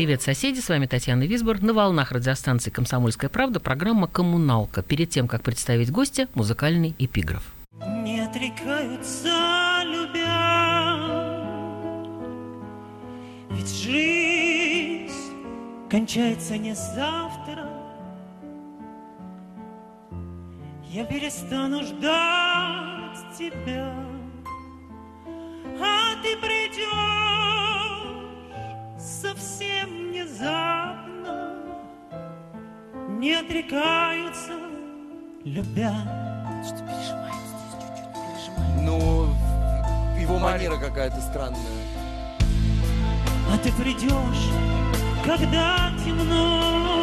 Привет, соседи, с вами Татьяна Висбор. На волнах радиостанции «Комсомольская правда» программа «Коммуналка». Перед тем, как представить гостя, музыкальный эпиграф. Не отрекаются, любя, ведь жизнь кончается не завтра. Я перестану ждать тебя, а ты придешь совсем внезапно. Не отрекаются, любя. Что пережимается здесь чуть-чуть, пережимается. Ну, его манера какая-то странная. А ты придешь, когда темно,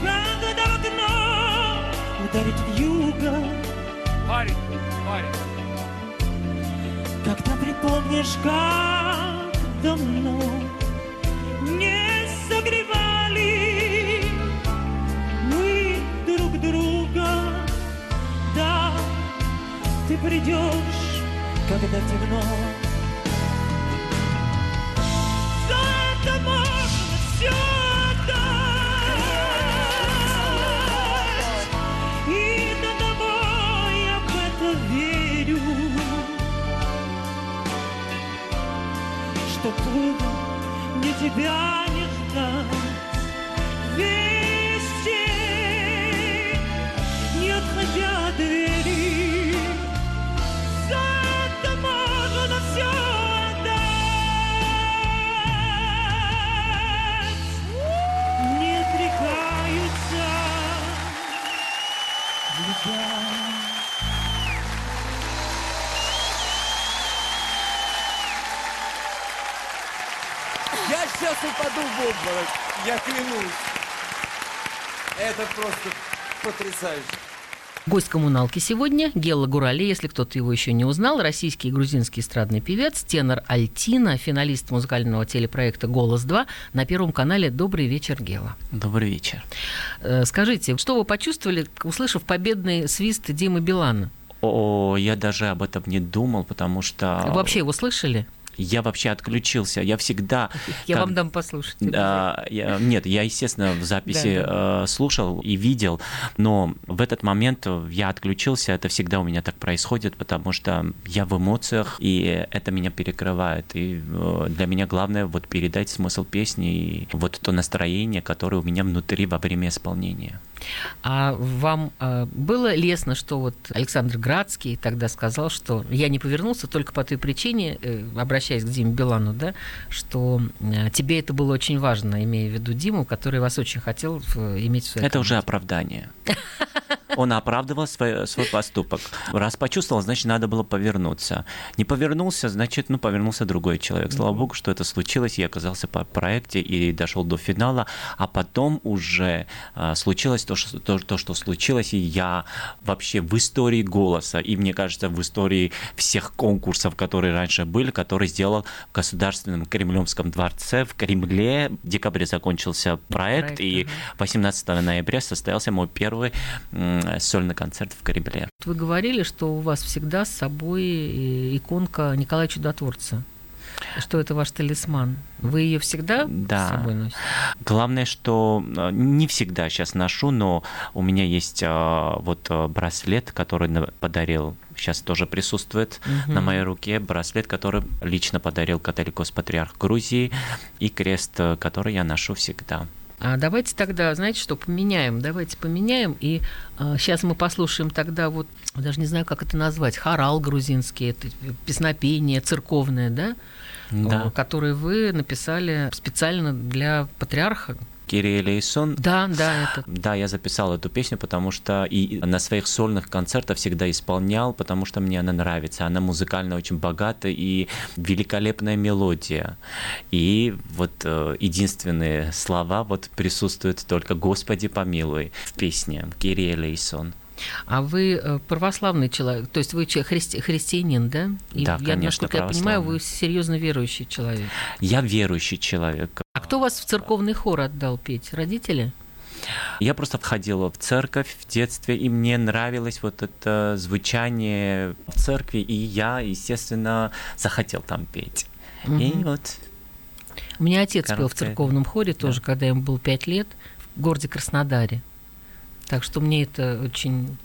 когда в окно ударит вьюга, Парень, парень. когда припомнишь, как давно не согревали мы друг друга. Да, ты придешь, когда темно. Что трудно мне тебя сейчас упаду в обморок, я клянусь. Это просто потрясающе. Гость коммуналки сегодня – Гелла Гурали, если кто-то его еще не узнал, российский и грузинский эстрадный певец, тенор Альтина, финалист музыкального телепроекта «Голос-2» на Первом канале «Добрый вечер, Гела». Добрый вечер. Э, Скажите, что вы почувствовали, услышав победный свист Димы Билана? О, я даже об этом не думал, потому что... Вы вообще его слышали? Я вообще отключился. Я всегда... Я как- вам дам послушать. Да, я- нет, я, естественно, в записи Да, э, слушал и видел, но в этот момент я отключился. Это всегда у меня так происходит, потому что я в эмоциях, и это меня перекрывает. И э, для меня главное вот передать смысл песни и вот то настроение, которое у меня внутри во время исполнения. А вам э, было лестно, что вот Александр Градский тогда сказал, что я не повернулся только по той причине, э, обращаясь к Диме Билану, да, что э, тебе это было очень важно, имея в виду Диму, который вас очень хотел иметь в своей Это уже команде. оправдание. Он оправдывал свой, свой поступок. Раз почувствовал, значит, надо было повернуться. Не повернулся, значит, ну, повернулся другой человек. Слава богу, что это случилось. Я оказался по проекте и дошел до финала. А потом уже а, случилось то что, то, то, что случилось. И я вообще в истории голоса, и мне кажется, в истории всех конкурсов, которые раньше были, который сделал в Государственном Кремлевском дворце в Кремле. В декабре закончился проект, Проект, и ага. 18 ноября состоялся мой первый сольный концерт в Кремле. Вы говорили, что у вас всегда с собой э, иконка Николая Чудотворца. Что это ваш талисман? Вы ее всегда Да. с собой носите? Главное, что э, не всегда сейчас ношу, но у меня есть э, вот э, браслет, который подарил, сейчас тоже присутствует на моей руке, браслет, который лично подарил католикос патриарх Грузии, и крест, э, который я ношу всегда. А давайте тогда, знаете что, поменяем. Давайте поменяем. И сейчас мы послушаем тогда вот, даже не знаю, как это назвать, хорал грузинский, это песнопение церковное, да? Да. Э, Который вы написали специально для патриарха Кирилл Лейсон. Да, да, это. Да, я записал эту песню, потому что и на своих сольных концертах всегда исполнял, потому что мне она нравится. Она музыкально очень богата и великолепная мелодия. И вот э, единственные слова вот присутствуют только «Господи помилуй» в песне Кирилл Лейсон. А вы э, православный человек, то есть вы христи- христианин, да? И Да, я, конечно, насколько я понимаю, вы серьезно верующий человек. Я верующий человек. А кто вас в церковный хор отдал петь? Родители? Я просто входил в церковь в детстве, и мне нравилось вот это звучание в церкви, и я, естественно, захотел там петь. И Мгм. вот У меня отец пел в Короткая. церковном хоре тоже, когда ему было пять лет, в городе Краснодаре. Так что мне это очень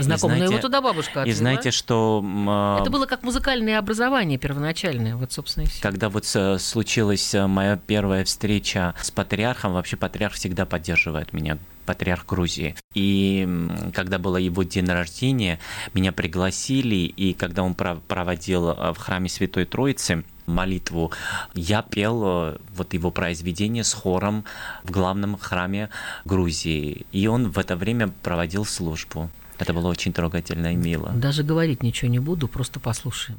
знакомо. Но знаете- его туда бабушка И отвела. знаете, что а, Это было как музыкальное образование первоначальное, вот, собственно, и все. когда вот э, случилась э, моя первая встреча с патриархом, вообще патриарх всегда поддерживает меня, патриарх Грузии. И когда было его день рождения, меня пригласили, и когда он пров- проводил э, в храме Святой Троицы молитву, я пел э, вот его произведение с хором в главном храме Грузии. И он в это время проводил службу. Это было очень трогательно и мило. Даже говорить ничего не буду, просто послушаем.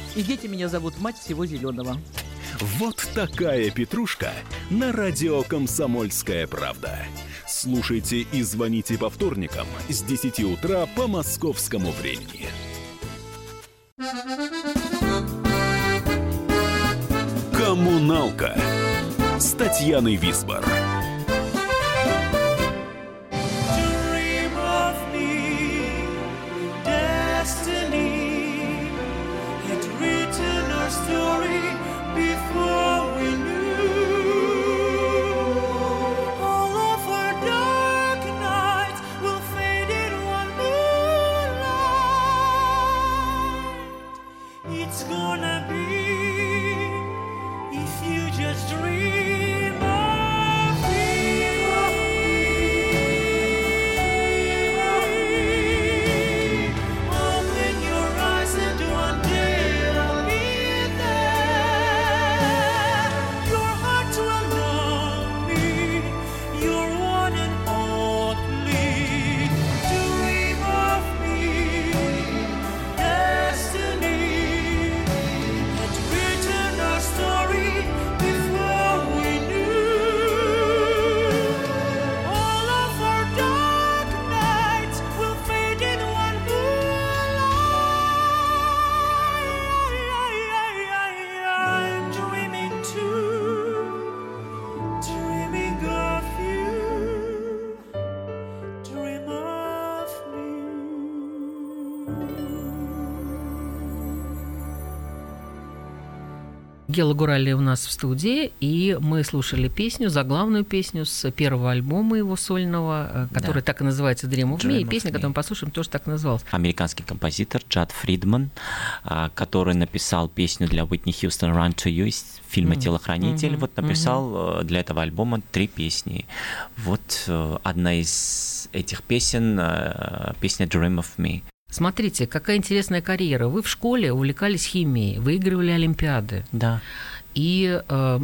И дети меня зовут мать всего зеленого. Вот такая петрушка на радио «Комсомольская правда». Слушайте и звоните по вторникам с 10 утра по московскому времени. Коммуналка с Татьяной Висбор. Гела Гурали у нас в студии, и мы слушали песню, заглавную песню с первого альбома его сольного, э, который Да. так и называется «Dream of Me», Dream и of песня, Me. которую мы послушаем, тоже так и называлась. Американский композитор Джад Фридман, а, который написал песню для Уитни Хьюстон «Run to You» из фильма «Телохранитель». Вот написал э, для этого альбома три песни. Вот э, одна из этих песен, песня «Dream of Me». Смотрите, какая интересная карьера. Вы в школе увлекались химией, выигрывали олимпиады. Да. И э,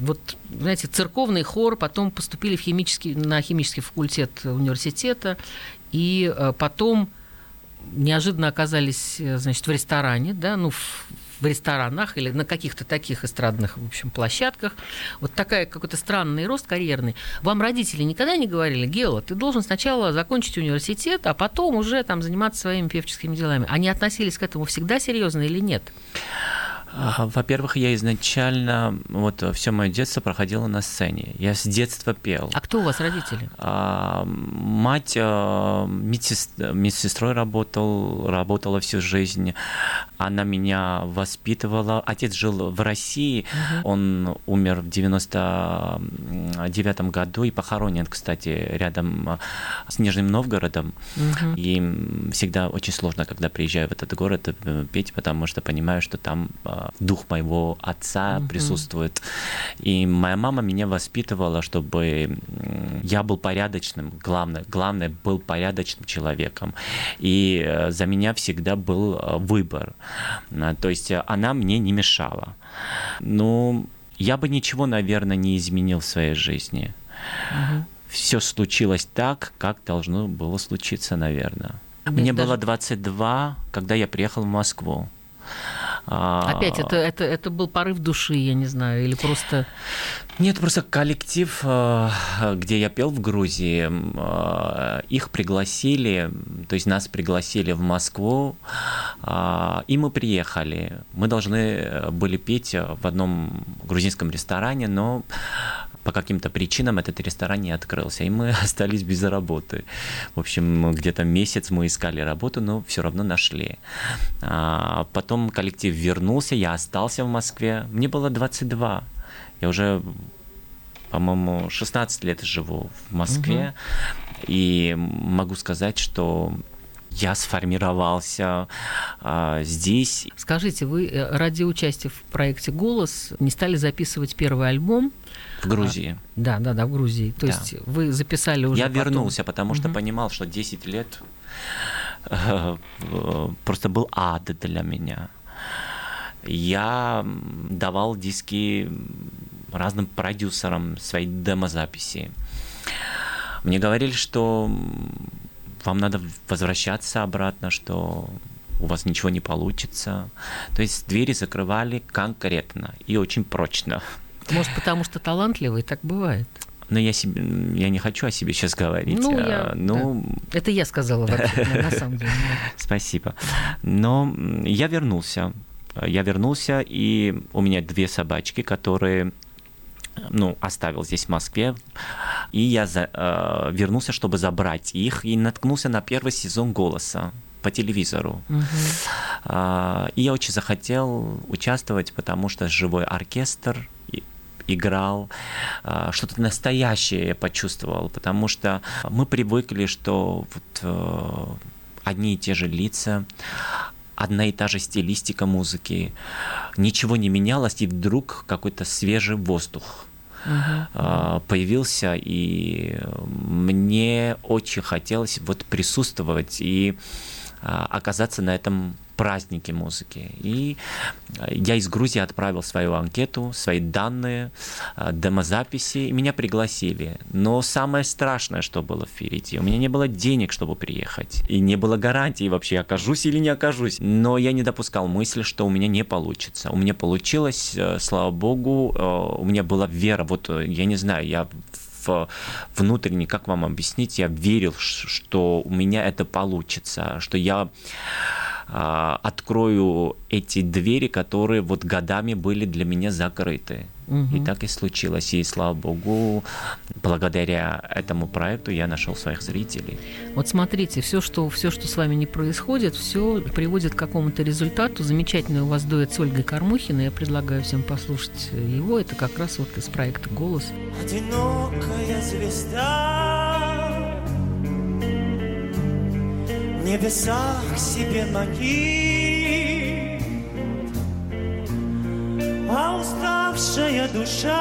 вот, знаете, церковный хор, потом поступили в химический, на химический факультет университета, и э, потом неожиданно оказались, э, значит, в ресторане, да, ну, в, в ресторанах или на каких-то таких эстрадных, в общем, площадках. Вот такая какой-то странный рост карьерный. Вам родители никогда не говорили, Гела, ты должен сначала закончить университет, а потом уже там заниматься своими певческими делами. Они относились к этому всегда серьезно или нет? А, Во-первых, я изначально, вот все мое детство проходило на сцене. Я с детства пел. А кто у вас родители? А, Мать а, медсес- медсестрой работал, работала всю жизнь. Она меня воспитывала. Отец жил в России. Он умер в 99 году и похоронен, кстати, рядом с Нижним Новгородом. И м, всегда очень сложно, когда приезжаю в этот город, э, петь, потому что понимаю, что там а, дух моего отца присутствует. И моя мама меня воспитывала, чтобы я был порядочным, главное, главное был порядочным человеком. И э, за меня всегда был э, выбор. А, То есть э, она мне не мешала. Ну, я бы ничего, наверное, не изменил в своей жизни. Все случилось так, как должно было случиться, наверное. Мне Мне даже- было 22, когда я приехал в Москву. А, Опять, это, это, это был порыв души, я не знаю, или просто... Нет, просто коллектив, э, где я пел в Грузии, э, их пригласили, то есть нас пригласили в Москву, а, и мы приехали. Мы должны э, были петь в одном грузинском ресторане, но по каким-то причинам этот ресторан не открылся, и мы остались без работы. В общем, где-то месяц мы искали работу, но все равно нашли. А, Потом коллектив вернулся, я остался в Москве. Мне было 22. Я уже, по-моему, 16 лет живу в Москве. И могу сказать, что я сформировался а, здесь. Скажите, вы э, ради участия в проекте «Голос» не стали записывать первый альбом? В Грузии. Да, да, да, в Грузии. То Да. есть вы записали уже Я потом- вернулся, потому что Мгм. понимал, что 10 лет э, э, просто был ад для меня. Я давал диски разным продюсерам, свои демозаписи. Мне говорили, что вам надо возвращаться обратно, что у вас ничего не получится. То есть двери закрывали конкретно и очень прочно. Может, потому что талантливый, так бывает. Но я, себе, я не хочу о себе сейчас говорить. Ну, А, я- ну, Это я сказала вообще, да, на самом деле. да. Спасибо. Но я вернулся. Я вернулся, и у меня две собачки, которые ну, оставил здесь, в Москве. И я за- э, вернулся, чтобы забрать их, и наткнулся на первый сезон «Голоса» по телевизору. Мгм. А, И я очень захотел участвовать, потому что живой оркестр играл, а, что-то настоящее я почувствовал, потому что мы привыкли, что вот э, одни и те же лица, одна и та же стилистика музыки, ничего не менялось, и вдруг какой-то свежий воздух А, появился, и мне очень хотелось вот присутствовать и а, оказаться на этом празднике музыки. И а, я из Грузии отправил свою анкету, свои данные, а, демозаписи, и меня пригласили. Но самое страшное, что было впереди, у меня не было денег, чтобы приехать, и не было гарантии вообще, окажусь или не окажусь. Но я не допускал мысли, что у меня не получится. У меня получилось, э, слава богу, э, у меня была вера, вот э, я не знаю, я внутренне, как вам объяснить, я верил, что у меня это получится, что я а, открою эти двери, которые вот годами были для меня закрыты. И так и случилось. И слава богу, благодаря этому проекту я нашел своих зрителей. Вот смотрите, все, что, все, что с вами не происходит, все приводит к какому-то результату. Замечательный у вас дуэт с Ольгой Кормухиной. Я предлагаю всем послушать его. Это как раз вот из проекта «Голос». Одинокая звезда В небесах себе манит А уставшая душа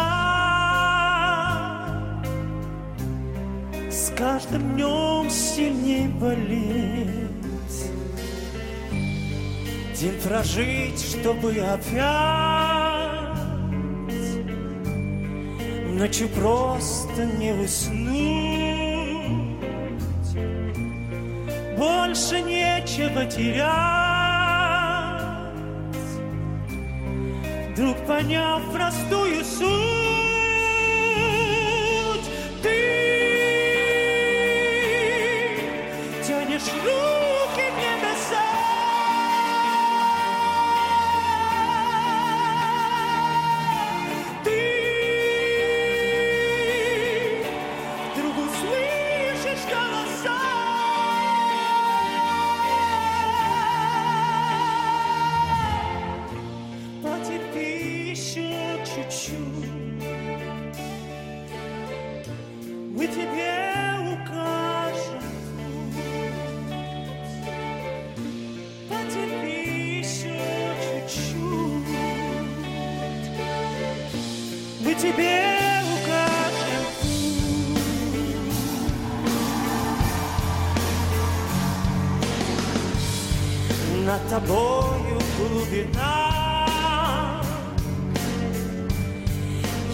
С каждым днем сильней болит День прожить, чтобы опять Ночью просто не уснуть. Больше нечего терять Вдруг поняв простую суть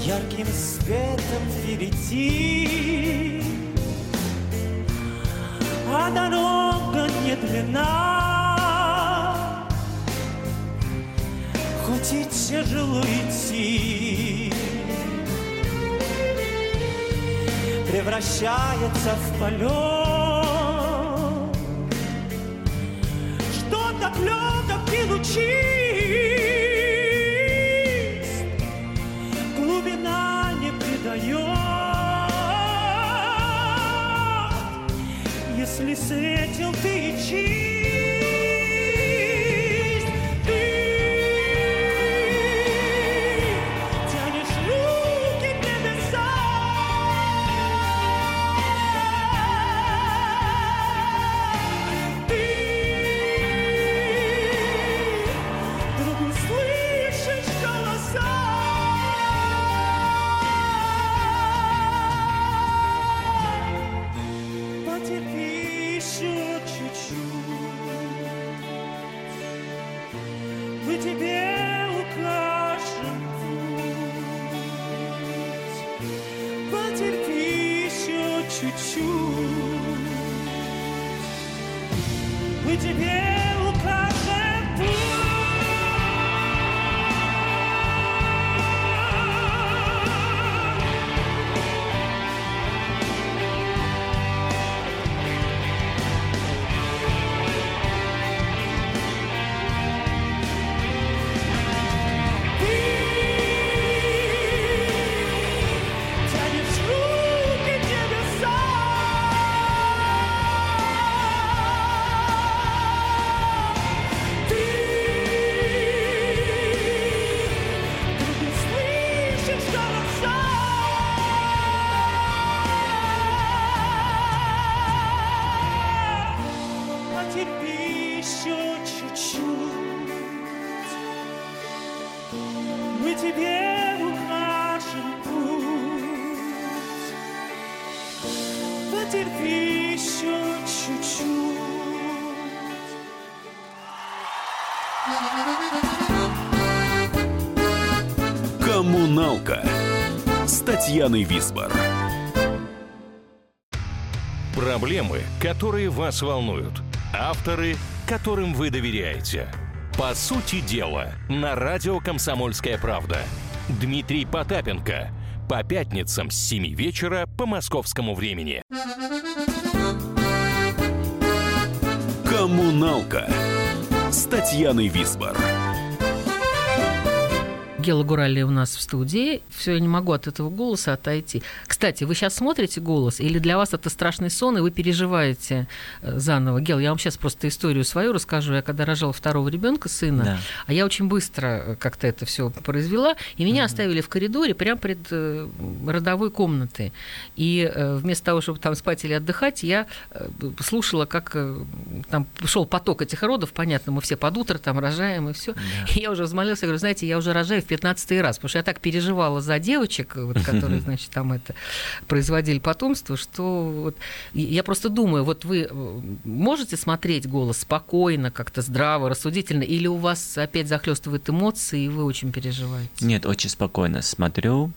Ярким светом впереди. А дорога не длина Хоть и тяжело идти. Превращается в полет. Так легок и лучист Мы тебе укажем Татьяной Висбор. Проблемы, которые вас волнуют. Авторы, которым вы доверяете. По сути дела, на радио «Комсомольская правда». Дмитрий Потапенко. По пятницам с 7 вечера по московскому времени. «Коммуналка» с Татьяной Висбор. Гела Гурали у нас в студии. Все, я не могу от этого голоса отойти. Кстати, вы сейчас смотрите голос, или для вас это страшный сон, и вы переживаете э, заново? Гел, я вам сейчас просто историю свою расскажу. Я когда рожала второго ребенка, сына, Да. а я очень быстро э, как-то это все произвела, и меня оставили в коридоре прямо пред э, родовой комнатой. И вместо того, чтобы там спать или отдыхать, я слушала, как там шел поток этих родов. Понятно, мы все под утро там рожаем и все. И я уже взмолилась, я говорю, знаете, я уже рожаю в 15 раз, потому что я так переживала за девочек, вот, которые, значит, там это производили потомство, что вот я просто думаю, вот вы э, можете смотреть голос спокойно, как-то здраво, рассудительно, или у вас опять захлестывают эмоции, и вы очень переживаете? Нет, очень спокойно смотрю.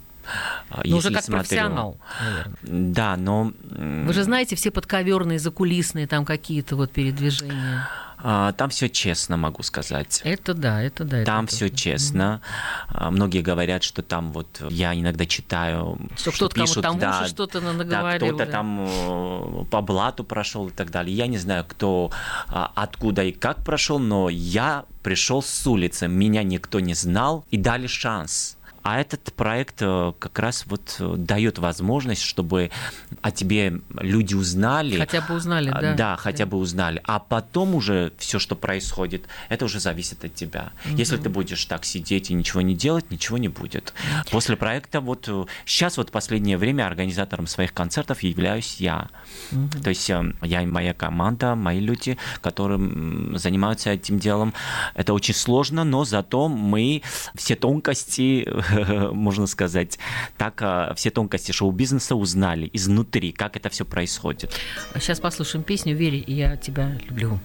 А, Ну, уже если как смотрю- профессионал, наверное. Да, но... Вы же знаете все подковерные, закулисные там какие-то вот передвижения. а, Там все честно, могу сказать. Это да, это да. это Там точно. все честно. А, Многие говорят, что там вот я иногда читаю, Что кто-то кому-то пишут, в да, что-то на- да, наговорил, кто-то да. там э, по блату прошел и так далее. Я не знаю, кто откуда и как прошел, но я пришел с улицы, меня никто не знал и дали шанс. А этот проект э, как раз вот э, дает возможность, чтобы о тебе люди узнали. Хотя бы узнали, А, да. Да, хотя бы узнали. А потом уже все, что происходит, это уже зависит от тебя. Если ты будешь так сидеть и ничего не делать, ничего не будет. После проекта вот э, сейчас вот последнее время организатором своих концертов являюсь я. То есть э, я и моя команда, мои люди, которые занимаются этим делом. Это очень сложно, но зато мы все тонкости, можно сказать, так э, все тонкости шоу-бизнеса узнали изнутри, как это все происходит. Сейчас послушаем песню «Верь, я тебя люблю».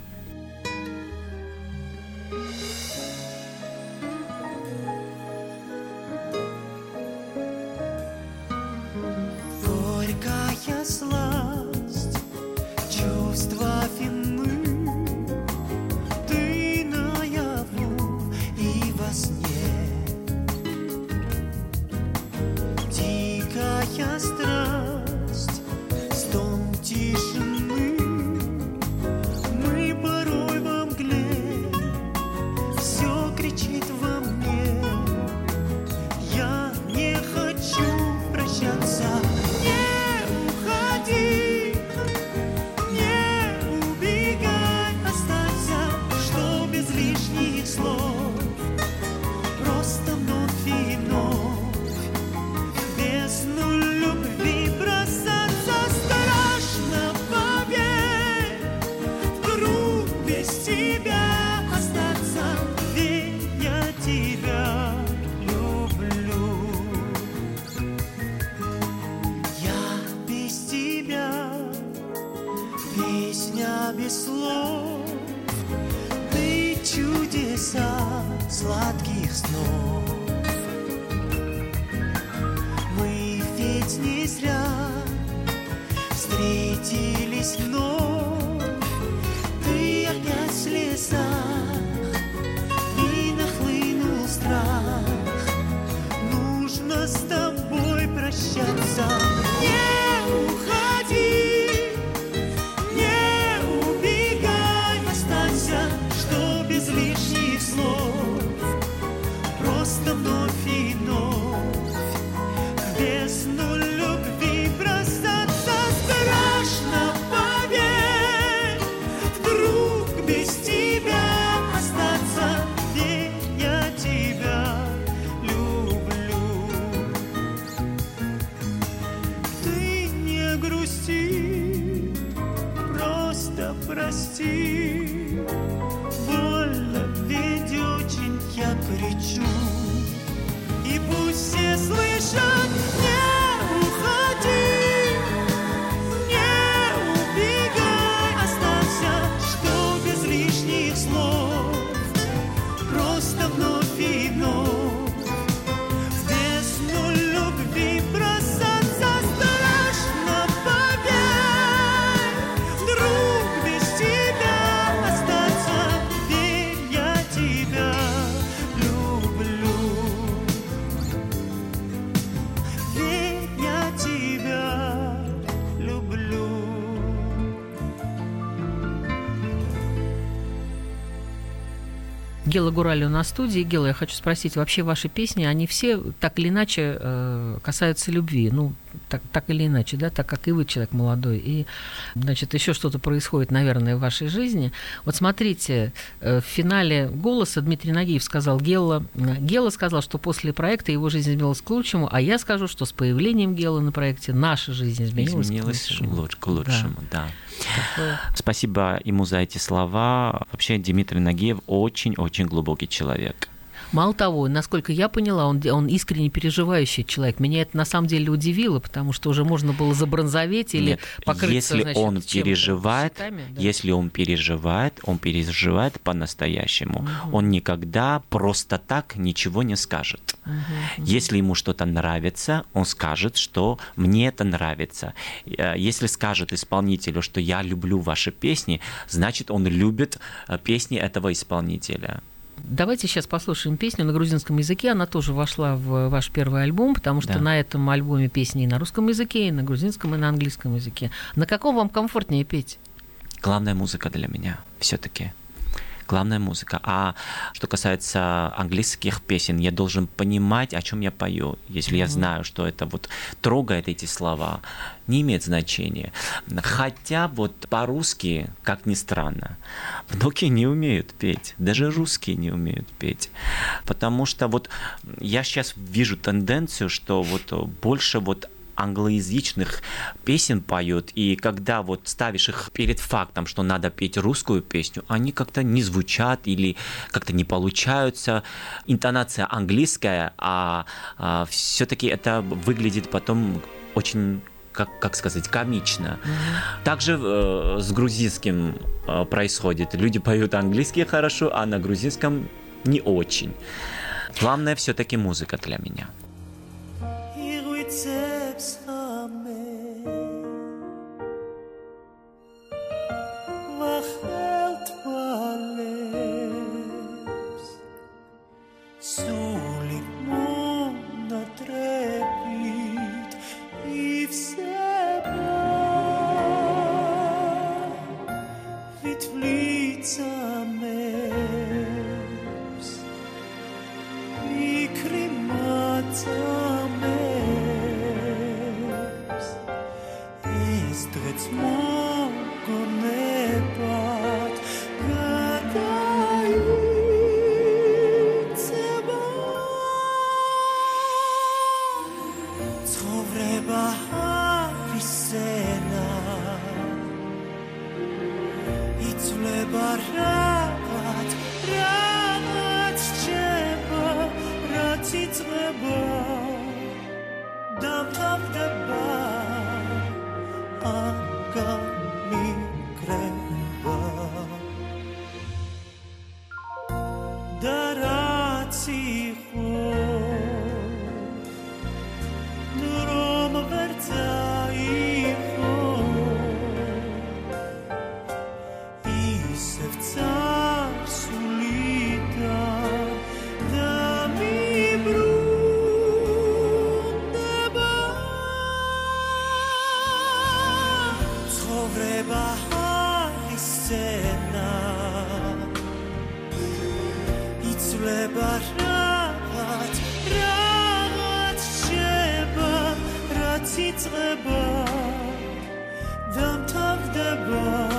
Я кричу. Гела Гурали у нас в студии. Гела, я хочу спросить, вообще ваши песни, они все так или иначе э, касаются любви? Ну, так, так или иначе, да, так как и вы человек молодой. И, значит, еще что-то происходит, наверное, в вашей жизни. Вот смотрите, э, в финале «Голоса» Дмитрий Нагиев сказал Гела, Гела сказал, что после проекта его жизнь изменилась к лучшему, а я скажу, что с появлением Гела на проекте наша жизнь изменилась, Изменилось к лучшему. луч- к лучшему, да. Такое- Спасибо ему за эти слова. Вообще Дмитрий Нагиев очень-очень глубокий человек. Мало того, насколько я поняла, он, он искренне переживающий человек. Меня это на самом деле удивило, потому что уже можно было забронзоветь или Нет, покрыться, если значит, он переживает, щитами, да. если он переживает, он переживает по-настоящему. Он никогда просто так ничего не скажет. Если ему что-то нравится, он скажет, что мне это нравится. Э, Если скажет исполнителю, что я люблю ваши песни, значит он любит э, песни этого исполнителя. Давайте сейчас послушаем песню на грузинском языке. Она тоже вошла в ваш первый альбом, потому что Да. на этом альбоме песни и на русском языке, и на грузинском, и на английском языке. На каком вам комфортнее петь? Главная музыка для меня все-таки. Главная музыка. А что касается английских песен, я должен понимать, о чем я пою. Если я знаю, что это вот трогает эти слова, не имеет значения. Хотя вот по-русски, как ни странно, многие не умеют петь. Даже русские не умеют петь. Потому что вот я сейчас вижу тенденцию, что вот больше вот англоязычных песен поют, и когда вот ставишь их перед фактом, что надо петь русскую песню, они как-то не звучат или как-то не получаются. Интонация английская, а, все-таки это выглядит потом очень как, как сказать, комично. Также э, с грузинским э, происходит. Люди поют английский хорошо, а на грузинском не очень. Главное все-таки музыка для меня. me. ბაჰარი სენა იცვლება რაღაც რაღაც შეება რაც იწება დამთავრდება.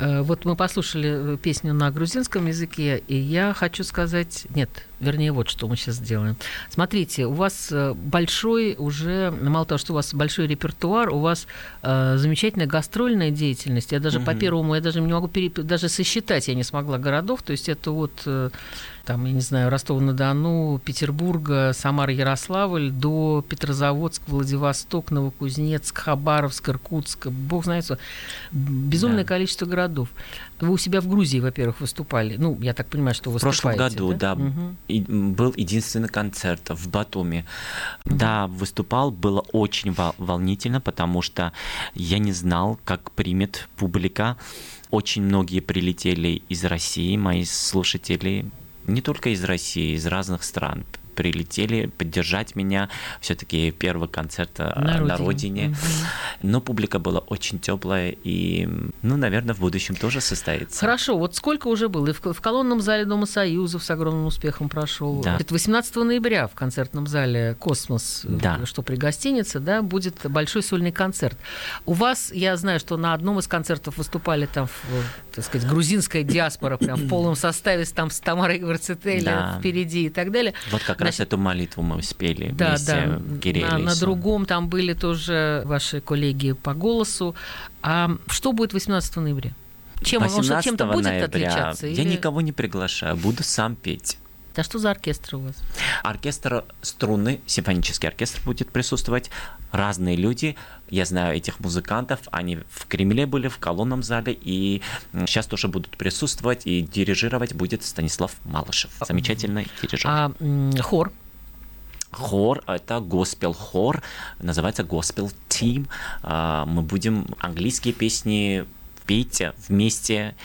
uh, Вот мы послушали э, песню на грузинском языке, и я хочу сказать... Нет, вернее, вот что мы сейчас сделаем. Смотрите, у вас э, большой уже... Мало того, что у вас большой репертуар, у вас э, замечательная гастрольная деятельность. Я даже по первому, я даже не могу пере- даже сосчитать, я не смогла городов. То есть это вот... э, там, я не знаю, Ростова-на-Дону, Петербурга, Самара, Ярославль, до Петрозаводск, Владивосток, Новокузнецк, Хабаровск, Иркутск, бог знает что. Безумное Да. количество городов. Вы у себя в Грузии, во-первых, выступали. Ну, я так понимаю, что вы В прошлом году, да, и, м, был единственный концерт в Батуми. Да, выступал, было очень вол- волнительно, потому что я не знал, как примет публика. Очень многие прилетели из России, мои слушатели, не только из России, из разных стран прилетели поддержать меня. Все-таки первый концерт э, На на, родине. родине. Но публика была очень теплая и, ну, наверное, в будущем тоже состоится. Хорошо, вот сколько уже было? И в, в колонном зале Дома Союзов с огромным успехом прошел. Да. Это 18 ноября в концертном зале «Космос», э, Да. что при гостинице, да, будет большой сольный концерт. У вас, я знаю, что на одном из концертов выступали там, в, так сказать, грузинская диаспора прям в полном составе, там с Тамарой Гварцетели Да. впереди и так далее. Вот как раз эту молитву мы успели Да, вместе да. На, на другом там были тоже ваши коллеги по голосу. А что будет 18 ноября? Чем он, он что, 18 чем-то будет отличаться? я или- никого не приглашаю, буду сам петь. Да что за оркестр у вас? Оркестр струнный, симфонический оркестр будет присутствовать. Разные люди. Я знаю этих музыкантов. Они в Кремле были, в колонном зале. И сейчас тоже будут присутствовать. И дирижировать будет Станислав Малышев. Замечательный дирижер. А хор? Хор – это госпел хор, называется Team. А, Мы будем английские песни петь вместе,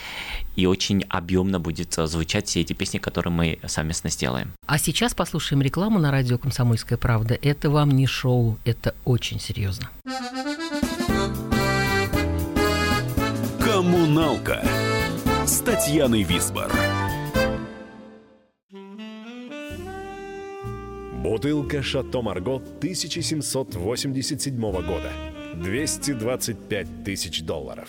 и очень объемно будет а, звучать все эти песни, которые мы совместно сделаем. А сейчас послушаем рекламу на радио «Комсомольская правда». Это вам не шоу, это очень серьезно. «Коммуналка» с Татьяной Висбор. Бутылка «Шато Марго» 1787 года. 225 тысяч долларов.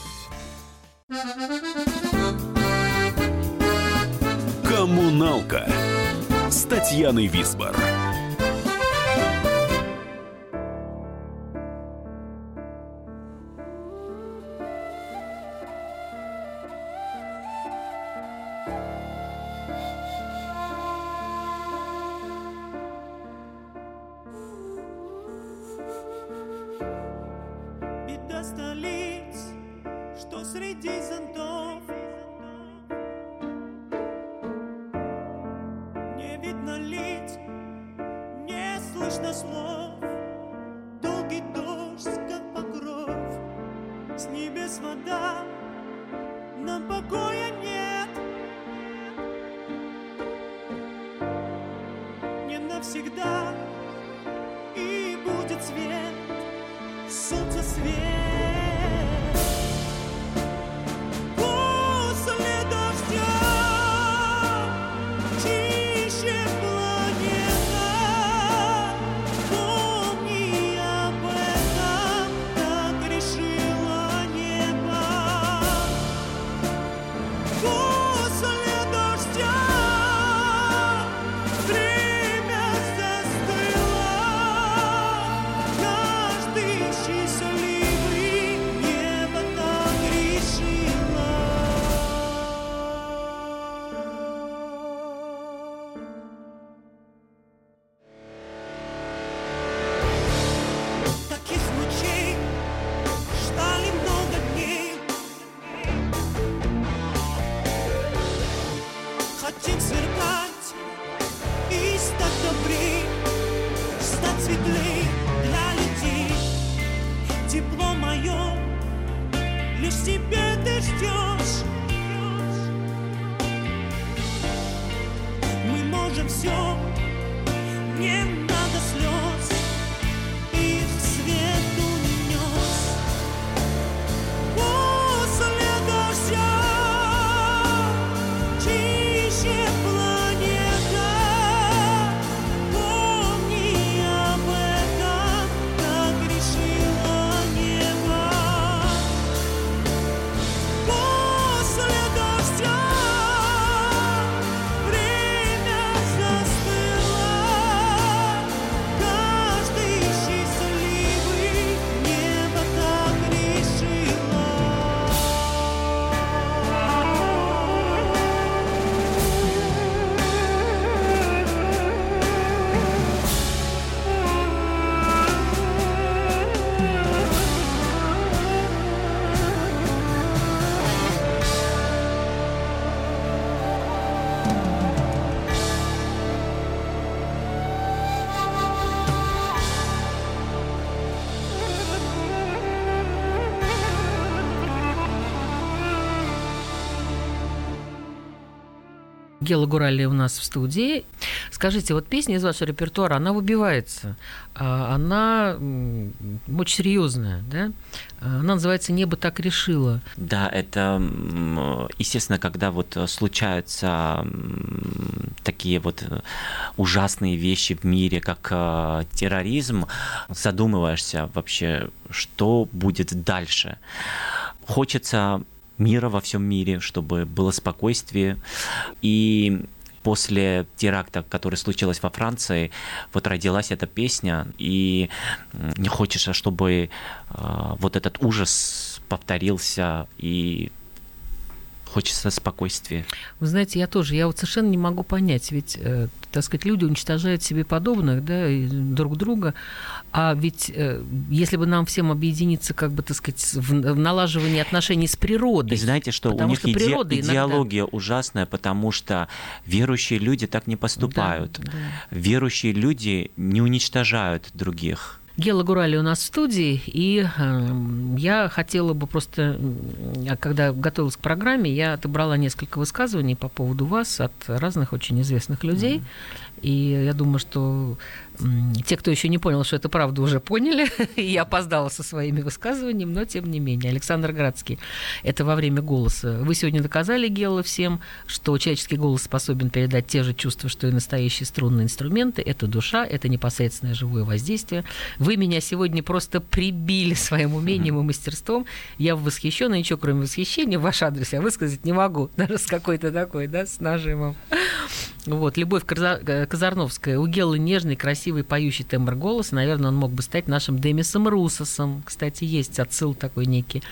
«Коммуналка» с Татьяной Висбор. Свет солнце свет. Гела Гурали у нас в студии. Скажите, вот песня из вашего репертуара, она выбивается. А, Она очень серьезная, да? Она называется «Небо так решило». Да, это, естественно, когда вот случаются такие вот э, ужасные вещи в мире, как э, терроризм, задумываешься вообще, что будет дальше. Хочется мира во всем мире, чтобы было спокойствие. И после теракта, который случилось во Франции, вот родилась эта песня, и не хочется, чтобы э, вот этот ужас повторился, и хочется спокойствия. Вы знаете, я тоже, я вот совершенно не могу понять, ведь, э, так сказать, люди уничтожают себе подобных, да, и друг друга, а ведь э, если бы нам всем объединиться, как бы, так сказать, в, в налаживании отношений с природой, И знаете, что у них что иде- иногда- идеология ужасная, потому что верующие люди так не поступают. Верующие люди не уничтожают других. Гела Гурали у нас в студии, и э, я хотела бы просто, когда готовилась к программе, я отобрала несколько высказываний по поводу вас от разных очень известных людей. И я думаю, что те, кто еще не понял, что это правда, уже поняли. И я опоздала со своими высказываниями, но тем не менее. Александр Градский, это во время голоса. Вы сегодня доказали, Гелла, всем, что человеческий голос способен передать те же чувства, что и настоящие струнные инструменты. Это душа, это непосредственное живое воздействие. Вы меня сегодня просто прибили своим умением и мастерством. Я восхищена, ничего кроме восхищения в ваш адрес я высказать не могу. Даже с какой-то такой, да, с нажимом. Вот, Любовь э, Казарновская. У Геллы нежный, красивый, поющий тембр голоса. Наверное, он мог бы стать нашим Демисом Русосом. Кстати, есть отсыл такой некий.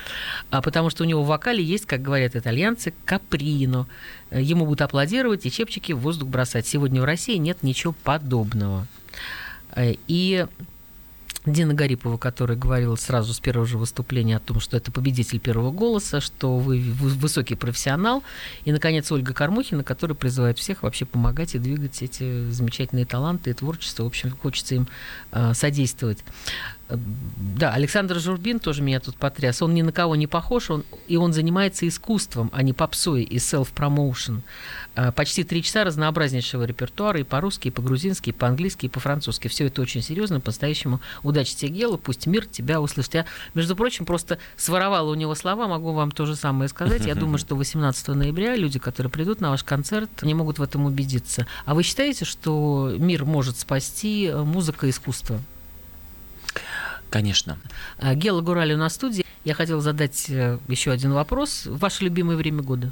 А, потому что у него в вокале есть, как говорят итальянцы, каприно. Ему будут аплодировать и чепчики в воздух бросать. Сегодня в России нет ничего подобного. Э, И Дина Гарипова, которая говорила сразу с первого же выступления о том, что это победитель первого голоса, что вы вы- высокий профессионал. И, наконец, Ольга Кормухина, которая призывает всех вообще помогать и двигать эти замечательные таланты и творчество. В общем, хочется им э, содействовать. Да, Александр Журбин тоже меня тут потряс. Он ни на кого не похож, он, и он занимается искусством, а не попсой и селф-промоушен. Э, Почти три часа разнообразнейшего репертуара и по-русски, и по-грузински, и по-английски, и по-французски. Все это очень серьезно, по-настоящему. Удачи тебе, Гела, пусть мир тебя услышит. Я, между прочим, просто своровала у него слова, могу вам то же самое сказать. Я думаю, что 18 ноября люди, которые придут на ваш концерт, не могут в этом убедиться. А вы считаете, что мир может спасти э, музыка и искусство? Конечно. А, Гела Гурали у нас в студии. Я хотела задать э, еще один вопрос. Ваше любимое время года?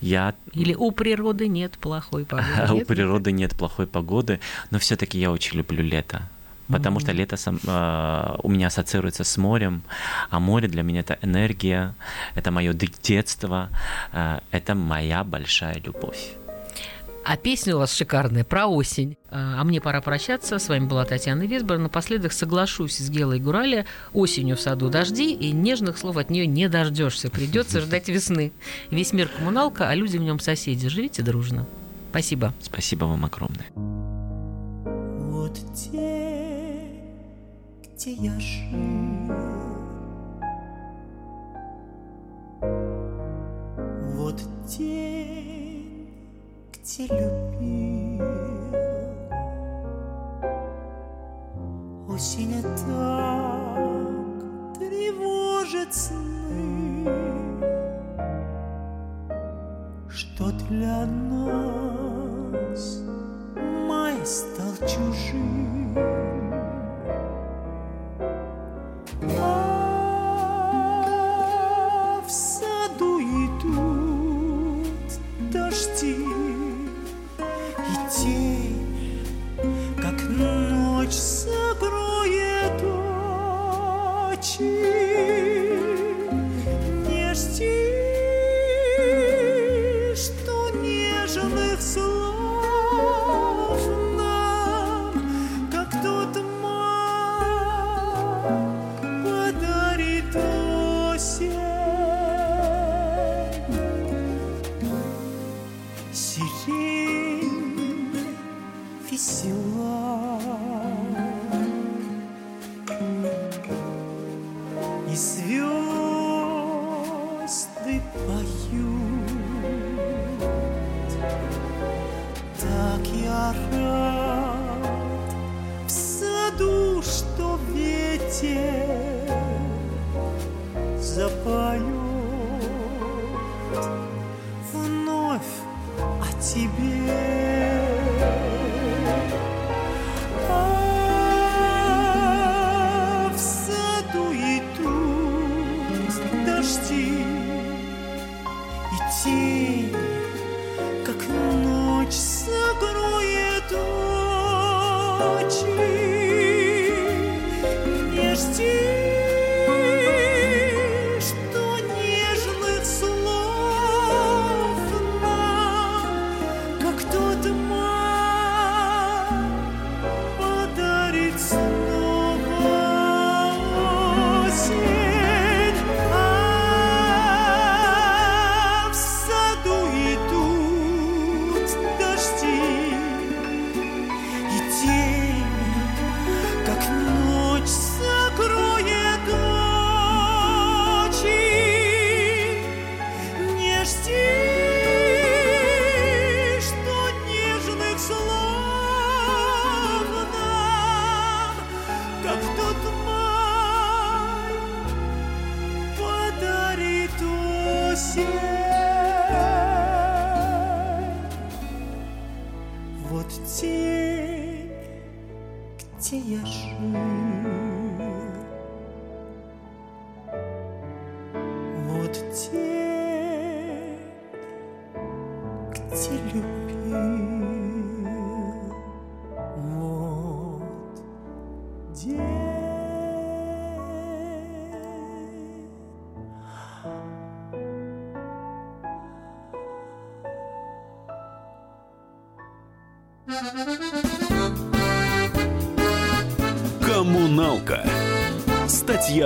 Я Или у природы нет плохой погоды? у природы нет плохой погоды, но все-таки я очень люблю лето. Потому что лето сам- э, у меня ассоциируется с морем, а море для меня это энергия, это мое детство, э, это моя большая любовь. А песня у вас шикарная про осень. А а мне пора прощаться. С вами была Татьяна Весбор. Напоследок соглашусь с Гелой Гурали. Осенью в саду дожди, и нежных слов от нее не дождешься. Придется ждать весны. Весь мир коммуналка, а люди в нем соседи. Живите дружно. Спасибо. Спасибо вам огромное. Вот те, где я жил, Вот день, где любил. Осень так тревожит сны, Что для нас май стал чужим. А весела И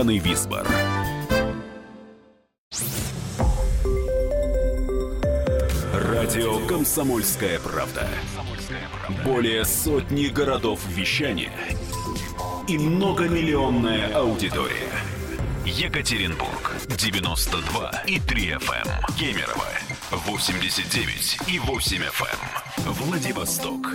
Татьяной Висбор. Радио «Комсомольская правда». Более сотни городов вещания и многомиллионная аудитория. Екатеринбург 92 и 3 FM. Кемерово 89 и 8 FM. Владивосток